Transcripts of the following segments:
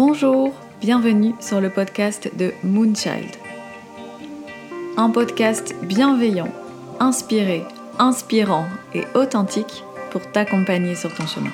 Bonjour, bienvenue sur le podcast de Moonchild. Un podcast bienveillant, inspiré, inspirant et authentique pour t'accompagner sur ton chemin.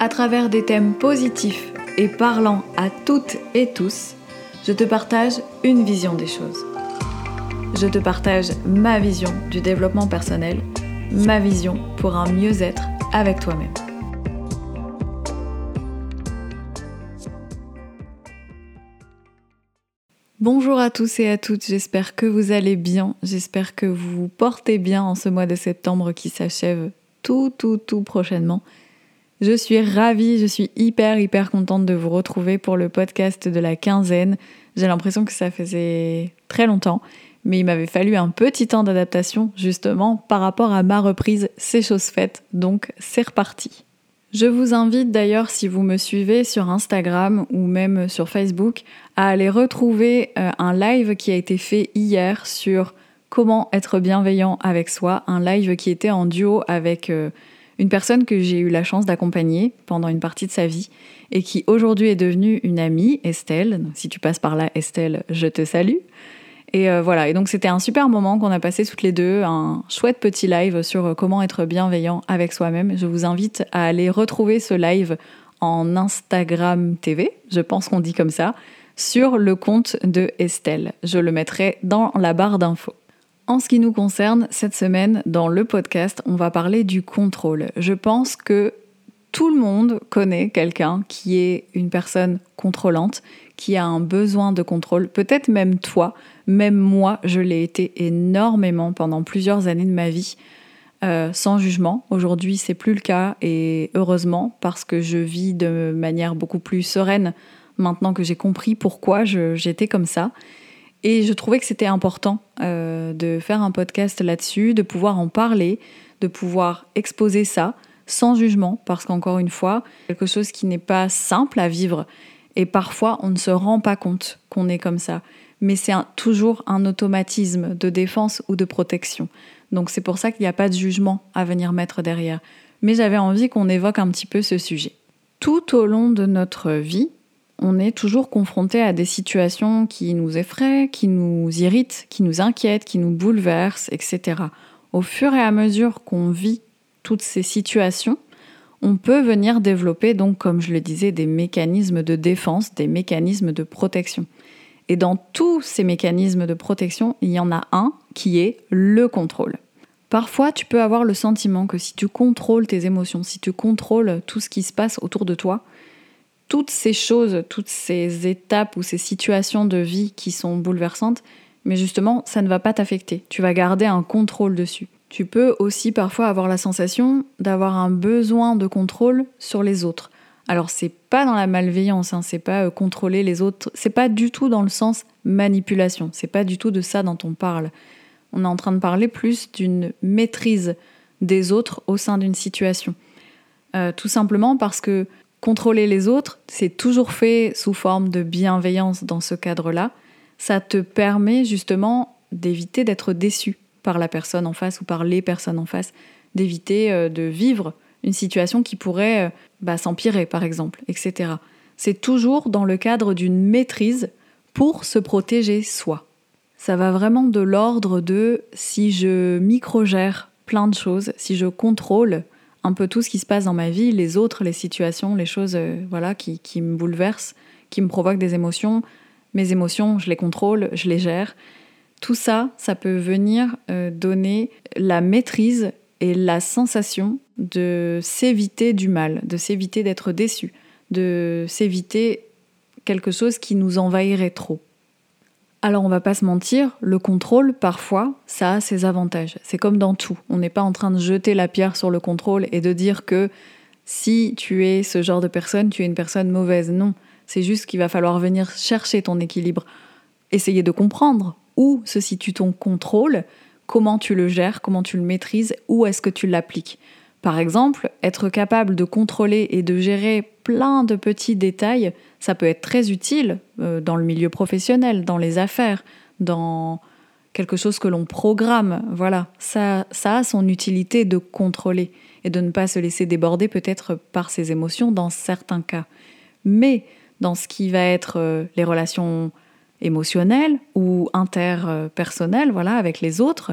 À travers des thèmes positifs et parlant à toutes et tous, je te partage une vision des choses. Je te partage ma vision du développement personnel, ma vision pour un mieux-être avec toi-même. Bonjour à tous et à toutes, j'espère que vous allez bien, j'espère que vous vous portez bien en ce mois de septembre qui s'achève tout, tout, tout prochainement. Je suis ravie, je suis hyper, hyper contente de vous retrouver pour le podcast de la quinzaine. J'ai l'impression que ça faisait très longtemps, mais il m'avait fallu un petit temps d'adaptation justement par rapport à ma reprise C'est chose faite, donc c'est reparti. Je vous invite d'ailleurs, si vous me suivez sur Instagram ou même sur Facebook, à aller retrouver euh, un live qui a été fait hier sur comment être bienveillant avec soi, un live qui était en duo avec euh, une personne que j'ai eu la chance d'accompagner pendant une partie de sa vie et qui aujourd'hui est devenue une amie, Estelle. si tu passes par là, Estelle, je te salue. Et euh, voilà, et donc c'était un super moment qu'on a passé toutes les deux, un chouette petit live sur euh, comment être bienveillant avec soi-même. Je vous invite à aller retrouver ce live en Instagram TV, je pense qu'on dit comme ça, sur le compte de Estelle. Je le mettrai dans la barre d'infos. En ce qui nous concerne, cette semaine, dans le podcast, on va parler du contrôle. Je pense que tout le monde connaît quelqu'un qui est une personne contrôlante, qui a un besoin de contrôle, peut-être même toi, même moi, je l'ai été énormément pendant plusieurs années de ma vie, euh, sans jugement. Aujourd'hui, c'est plus le cas et heureusement parce que je vis de manière beaucoup plus sereine maintenant que j'ai compris pourquoi j'étais comme ça. Et je trouvais que c'était important euh, de faire un podcast là-dessus, de pouvoir en parler, de pouvoir exposer ça sans jugement, parce qu'encore une fois, quelque chose qui n'est pas simple à vivre et parfois, on ne se rend pas compte qu'on est comme ça. Mais c'est toujours un automatisme de défense ou de protection. Donc c'est pour ça qu'il n'y a pas de jugement à venir mettre derrière. Mais j'avais envie qu'on évoque un petit peu ce sujet. Tout au long de notre vie, on est toujours confronté à des situations qui nous effraient, qui nous irritent, qui nous inquiètent, qui nous bouleversent, etc. Au fur et à mesure qu'on vit toutes ces situations, on peut venir développer, donc, comme je le disais, des mécanismes de défense, des mécanismes de protection. Et dans tous ces mécanismes de protection, il y en a un qui est le contrôle. Parfois, tu peux avoir le sentiment que si tu contrôles tes émotions, si tu contrôles tout ce qui se passe autour de toi, toutes ces choses, toutes ces étapes ou ces situations de vie qui sont bouleversantes, mais justement, ça ne va pas t'affecter. Tu vas garder un contrôle dessus. Tu peux aussi parfois avoir la sensation d'avoir un besoin de contrôle sur les autres. Alors c'est pas dans la malveillance, hein, c'est pas euh, contrôler les autres, c'est pas du tout dans le sens manipulation, c'est pas du tout de ça dont on parle. On est en train de parler plus d'une maîtrise des autres au sein d'une situation. Euh, tout simplement parce que contrôler les autres, c'est toujours fait sous forme de bienveillance dans ce cadre-là. Ça te permet justement d'éviter d'être déçu par la personne en face ou par les personnes en face, d'éviter euh, de vivre une situation qui pourrait euh, bah, s'empirer, par exemple, etc. C'est toujours dans le cadre d'une maîtrise pour se protéger soi. Ça va vraiment de l'ordre de si je microgère plein de choses, si je contrôle un peu tout ce qui se passe dans ma vie, les autres, les situations, les choses euh, voilà, qui, qui me bouleversent, qui me provoquent des émotions. Mes émotions, je les contrôle, je les gère. Tout ça, ça peut venir euh, donner la maîtrise et la sensation de s'éviter du mal, de s'éviter d'être déçu, de s'éviter quelque chose qui nous envahirait trop. Alors on va pas se mentir, le contrôle, parfois, ça a ses avantages. C'est comme dans tout. On n'est pas en train de jeter la pierre sur le contrôle et de dire que si tu es ce genre de personne, tu es une personne mauvaise. Non, c'est juste qu'il va falloir venir chercher ton équilibre, essayer de comprendre où se situe ton contrôle, comment tu le gères, comment tu le maîtrises, où est-ce que tu l'appliques. Par exemple, être capable de contrôler et de gérer plein de petits détails, ça peut être très utile euh, dans le milieu professionnel, dans les affaires, dans quelque chose que l'on programme. Voilà, ça, ça a son utilité de contrôler. et de ne pas se laisser déborder peut-être par ses émotions dans certains cas. Mais dans ce qui va être euh, les relations émotionnelles ou interpersonnelles, voilà, avec les autres,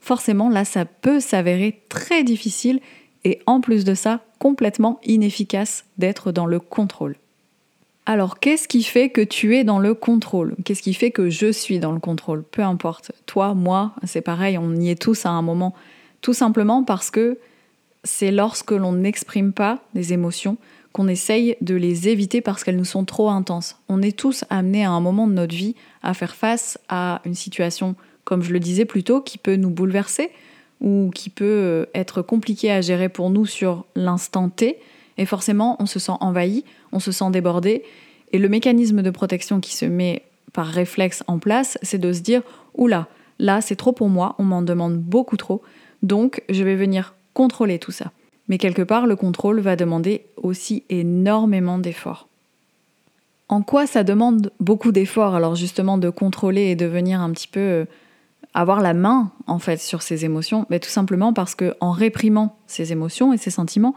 forcément là ça peut s'avérer très difficile et en plus de ça complètement inefficace d'être dans le contrôle. Alors, qu'est-ce qui fait que tu es dans le contrôle? Qu'est-ce qui fait que je suis dans le contrôle? Peu importe. Toi, moi, c'est pareil, on y est tous à un moment. Tout simplement parce que c'est lorsque l'on n'exprime pas des émotions qu'on essaye de les éviter parce qu'elles nous sont trop intenses. On est tous amenés à un moment de notre vie à faire face à une situation, comme je le disais plus tôt, qui peut nous bouleverser ou qui peut euh, être compliquée à gérer pour nous sur l'instant T. Et forcément, on se sent envahi, on se sent débordé. Et le mécanisme de protection qui se met par réflexe en place, c'est de se dire Oula, là c'est trop pour moi, on m'en demande beaucoup trop, donc je vais venir contrôler tout ça. Mais quelque part, le contrôle va demander aussi énormément d'efforts. En quoi ça demande beaucoup d'efforts Alors justement de contrôler et de venir un petit peu euh, avoir la main en fait sur ses émotions, mais tout simplement parce que en réprimant ses émotions et ses sentiments,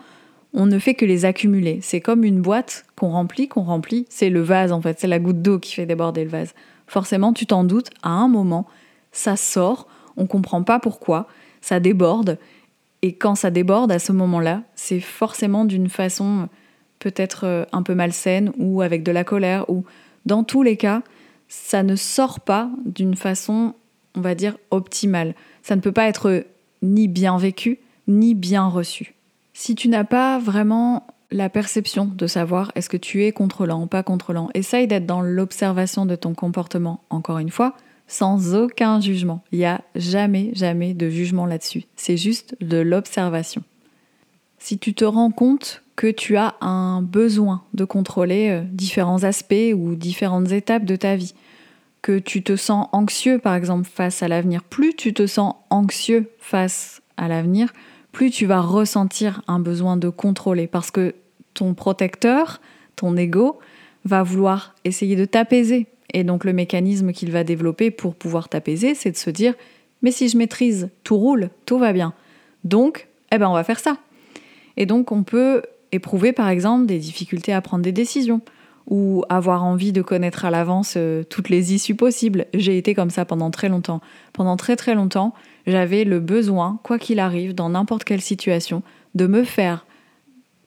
on ne fait que les accumuler. C'est comme une boîte qu'on remplit, qu'on remplit. C'est le vase en fait, c'est la goutte d'eau qui fait déborder le vase. Forcément, tu t'en doutes, à un moment, ça sort, on comprend pas pourquoi, ça déborde. Et quand ça déborde à ce moment-là, c'est forcément d'une façon peut-être euh, un peu malsaine ou avec de la colère ou dans tous les cas, ça ne sort pas d'une façon, on va dire, optimale. Ça ne peut pas être ni bien vécu, ni bien reçu. Si tu n'as pas vraiment la perception de savoir est-ce que tu es contrôlant ou pas contrôlant, essaye d'être dans l'observation de ton comportement, encore une fois, sans aucun jugement. Il n'y a jamais, jamais de jugement là-dessus. C'est juste de l'observation. Si tu te rends compte que tu as un besoin de contrôler euh, différents aspects ou différentes étapes de ta vie, que tu te sens anxieux par exemple face à l'avenir, plus tu te sens anxieux face à l'avenir, plus tu vas ressentir un besoin de contrôler parce que ton protecteur, ton ego, va vouloir essayer de t'apaiser. Et donc le mécanisme qu'il va développer pour pouvoir t'apaiser, c'est de se dire mais si je maîtrise, tout roule, tout va bien. Donc, eh ben on va faire ça. Et donc on peut éprouver par exemple des difficultés à prendre des décisions ou avoir envie de connaître à l'avance euh, toutes les issues possibles. J'ai été comme ça pendant très longtemps. Pendant très très longtemps, j'avais le besoin, quoi qu'il arrive, dans n'importe quelle situation, de me faire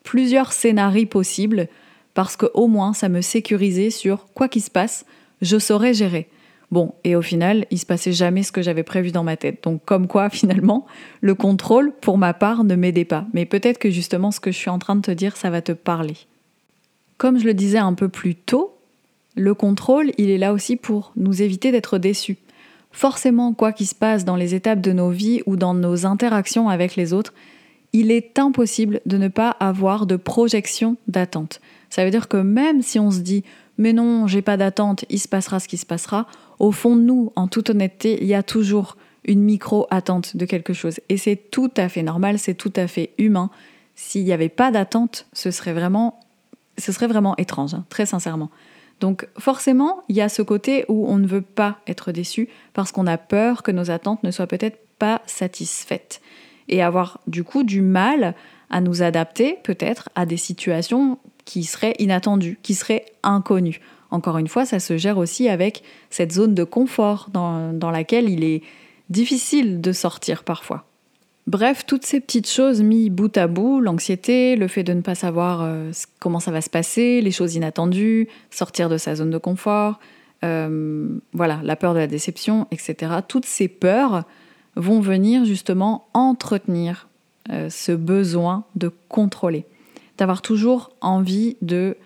plusieurs scénarios possibles parce que au moins ça me sécurisait sur quoi qu'il se passe, je saurais gérer. Bon, et au final, il se passait jamais ce que j'avais prévu dans ma tête. Donc comme quoi finalement, le contrôle pour ma part ne m'aidait pas. Mais peut-être que justement ce que je suis en train de te dire, ça va te parler. Comme je le disais un peu plus tôt, le contrôle, il est là aussi pour nous éviter d'être déçus. Forcément, quoi qu'il se passe dans les étapes de nos vies ou dans nos interactions avec les autres, il est impossible de ne pas avoir de projection d'attente. Ça veut dire que même si on se dit mais non, j'ai pas d'attente, il se passera ce qui se passera, au fond de nous, en toute honnêteté, il y a toujours une micro-attente de quelque chose. Et c'est tout à fait normal, c'est tout à fait humain. S'il n'y avait pas d'attente, ce serait vraiment ce serait vraiment étrange, hein, très sincèrement. Donc forcément, il y a ce côté où on ne veut pas être déçu parce qu'on a peur que nos attentes ne soient peut-être pas satisfaites et avoir du coup du mal à nous adapter peut-être à des situations qui seraient inattendues, qui seraient inconnues. Encore une fois, ça se gère aussi avec cette zone de confort dans laquelle il est difficile de sortir parfois. Bref, toutes ces petites choses mis bout à bout, l'anxiété, le fait de ne pas savoir euh, comment ça va se passer, les choses inattendues, sortir de sa zone de confort, euh, voilà, la peur de la déception, etc. Toutes ces peurs vont venir justement entretenir euh, ce besoin de contrôler, d'avoir toujours envie de,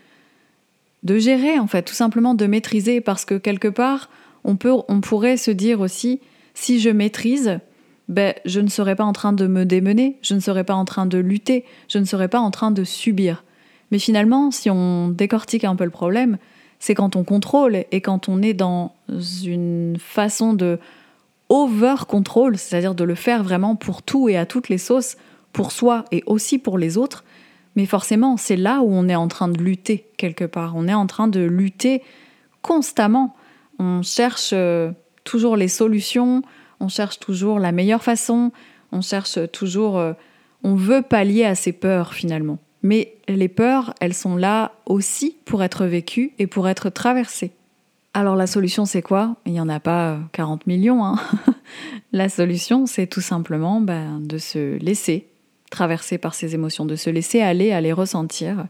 de gérer, en fait, tout simplement de maîtriser, parce que quelque part, on, peut, on pourrait se dire aussi, si je maîtrise, ben, je ne serais pas en train de me démener, je ne serais pas en train de lutter, je ne serais pas en train de subir. Mais finalement, si on décortique un peu le problème, c'est quand on contrôle et quand on est dans une façon de over-control, c'est-à-dire de le faire vraiment pour tout et à toutes les sauces, pour soi et aussi pour les autres. Mais forcément, c'est là où on est en train de lutter quelque part. On est en train de lutter constamment. On cherche euh, toujours les solutions, on cherche toujours la meilleure façon, on cherche toujours, euh, On veut pallier à ces peurs finalement. Mais les peurs, elles sont là aussi pour être vécues et pour être traversées. Alors la solution, c'est quoi? Il n'y en a pas 40 millions. Hein la solution, c'est tout simplement ben, de se laisser traverser par ces émotions, de se laisser aller à les ressentir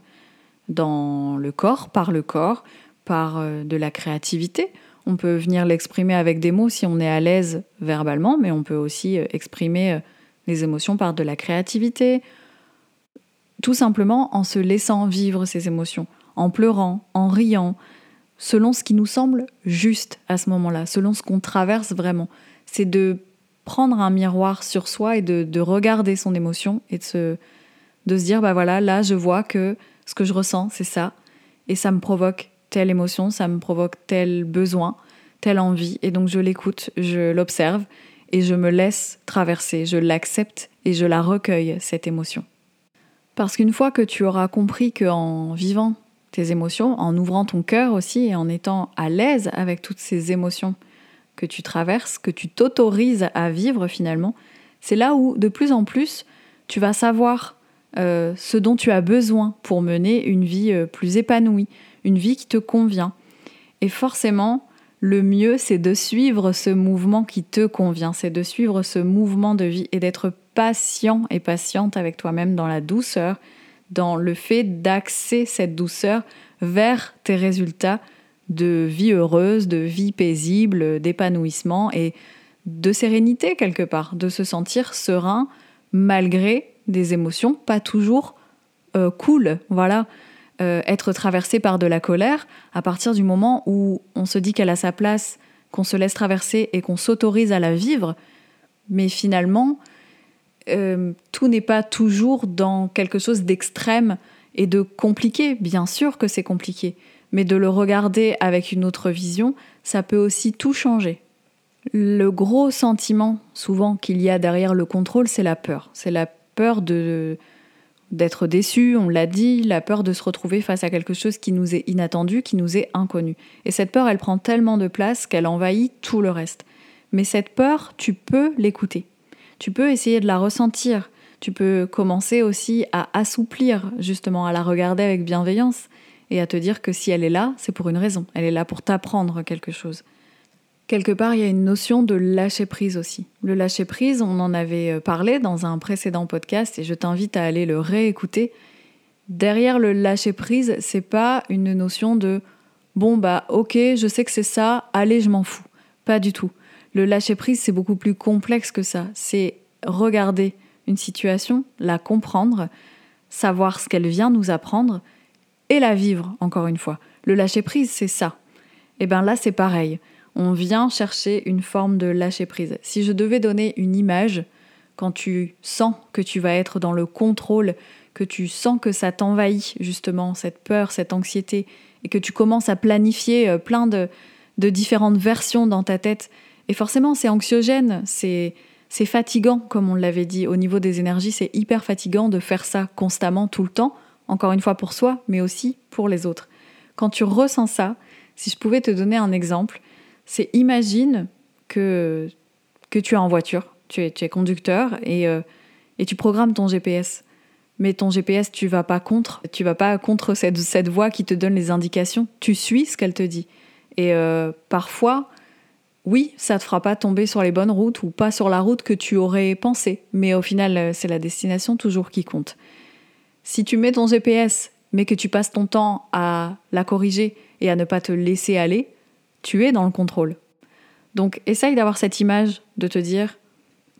dans le corps, par le corps, par euh, de la créativité. On peut venir l'exprimer avec des mots si on est à l'aise verbalement, mais on peut aussi euh, exprimer euh, les émotions par de la créativité, tout simplement en se laissant vivre ces émotions, en pleurant, en riant, selon ce qui nous semble juste à ce moment-là, selon ce qu'on traverse vraiment. C'est de prendre un miroir sur soi et de, regarder son émotion et de se, de se dire, bah voilà, là je vois que ce que je ressens, c'est ça, et ça me provoque telle émotion, ça me provoque tel besoin, telle envie, et donc je l'écoute, je l'observe, et je me laisse traverser, je l'accepte et je la recueille, cette émotion. Parce qu'une fois que tu auras compris qu'en vivant tes émotions, en ouvrant ton cœur aussi et en étant à l'aise avec toutes ces émotions que tu traverses, que tu t'autorises à vivre finalement, c'est là où de plus en plus tu vas savoir euh, ce dont tu as besoin pour mener une vie euh, plus épanouie, une vie qui te convient. Et forcément, le mieux, c'est de suivre ce mouvement qui te convient, c'est de suivre ce mouvement de vie et d'être patient et patiente avec toi-même dans la douceur, dans le fait d'axer cette douceur vers tes résultats de vie heureuse, de vie paisible, d'épanouissement et de sérénité quelque part, de se sentir serein malgré des émotions pas toujours euh, cool. Voilà, euh, être traversé par de la colère à partir du moment où on se dit qu'elle a sa place, qu'on se laisse traverser et qu'on s'autorise à la vivre. Mais finalement, euh, tout n'est pas toujours dans quelque chose d'extrême et de compliqué. Bien sûr que c'est compliqué, mais de le regarder avec une autre vision, ça peut aussi tout changer. Le gros sentiment souvent qu'il y a derrière le contrôle, c'est la peur. C'est la peur de d'être déçu, on l'a dit, la peur de se retrouver face à quelque chose qui nous est inattendu, qui nous est inconnu. Et cette peur, elle prend tellement de place qu'elle envahit tout le reste. Mais cette peur, tu peux l'écouter tu peux essayer de la ressentir. Tu peux commencer aussi à assouplir, justement, à la regarder avec bienveillance et à te dire que si elle est là, c'est pour une raison. Elle est là pour t'apprendre quelque chose. Quelque part, il y a une notion de lâcher prise aussi. Le lâcher prise, on en avait euh, parlé dans un précédent podcast et je t'invite à aller le réécouter. Derrière le lâcher prise, c'est pas une notion de bon bah OK, je sais que c'est ça, allez, je m'en fous. Pas du tout. Le lâcher prise, c'est beaucoup plus complexe que ça. C'est regarder une situation, la comprendre, savoir ce qu'elle vient nous apprendre et la vivre, encore une fois. Le lâcher prise, c'est ça. Et eh bien là, c'est pareil. On vient chercher une forme de lâcher prise. Si je devais donner une image, quand tu sens que tu vas être dans le contrôle, que tu sens que ça t'envahit justement, cette peur, cette anxiété, et que tu commences à planifier euh, plein de, différentes versions dans ta tête, et forcément, c'est anxiogène, c'est fatigant, comme on l'avait dit, au niveau des énergies, c'est hyper fatigant de faire ça constamment, tout le temps, encore une fois pour soi, mais aussi pour les autres. Quand tu ressens ça, si je pouvais te donner un exemple, c'est imagine que, que tu es en voiture, tu es, conducteur et, euh, et tu programmes ton GPS. Mais ton GPS, tu vas pas contre, tu vas pas contre cette, cette voix qui te donne les indications, tu suis ce qu'elle te dit. Et euh, parfois, oui, ça te fera pas tomber sur les bonnes routes ou pas sur la route que tu aurais pensé, mais au final, euh, c'est la destination toujours qui compte. Si tu mets ton GPS, mais que tu passes ton temps à la corriger et à ne pas te laisser aller, tu es dans le contrôle. Donc essaye d'avoir cette image de te dire,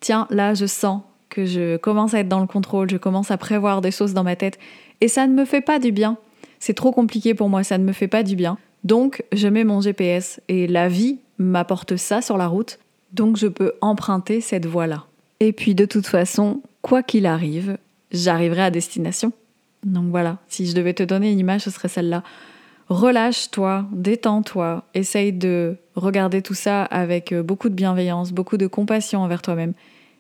tiens, là, je sens que je commence à être dans le contrôle, je commence à prévoir des choses dans ma tête, et ça ne me fait pas du bien. C'est trop compliqué pour moi, ça ne me fait pas du bien. Donc, je mets mon GPS et la vie m'apporte ça sur la route, donc je peux emprunter cette voie-là. Et puis de toute façon, quoi qu'il arrive, j'arriverai à destination. Donc voilà, si je devais te donner une image, ce serait celle-là. Relâche-toi, détends-toi, essaye de regarder tout ça avec euh, beaucoup de bienveillance, beaucoup de compassion envers toi-même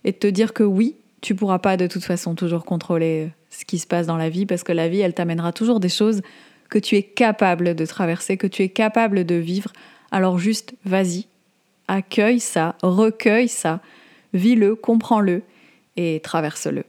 et de te dire que oui, tu pourras pas de toute façon toujours contrôler euh, ce qui se passe dans la vie parce que la vie, elle t'amènera toujours des choses que tu es capable de traverser, que tu es capable de vivre alors juste vas-y, accueille ça, recueille ça, vis-le, comprends-le et traverse-le.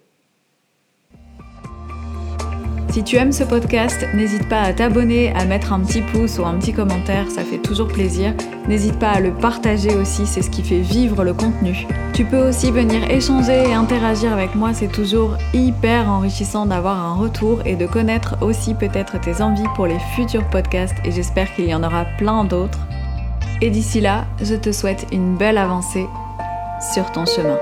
Si tu aimes ce podcast, n'hésite pas à t'abonner, à mettre un petit pouce ou un petit commentaire, ça fait toujours plaisir. N'hésite pas à le partager aussi, c'est ce qui fait vivre le contenu. Tu peux aussi venir échanger et interagir avec moi, c'est toujours hyper enrichissant d'avoir un retour et de connaître aussi peut-être tes envies pour les futurs podcasts et j'espère qu'il y en aura plein d'autres. Et d'ici là, je te souhaite une belle avancée sur ton chemin.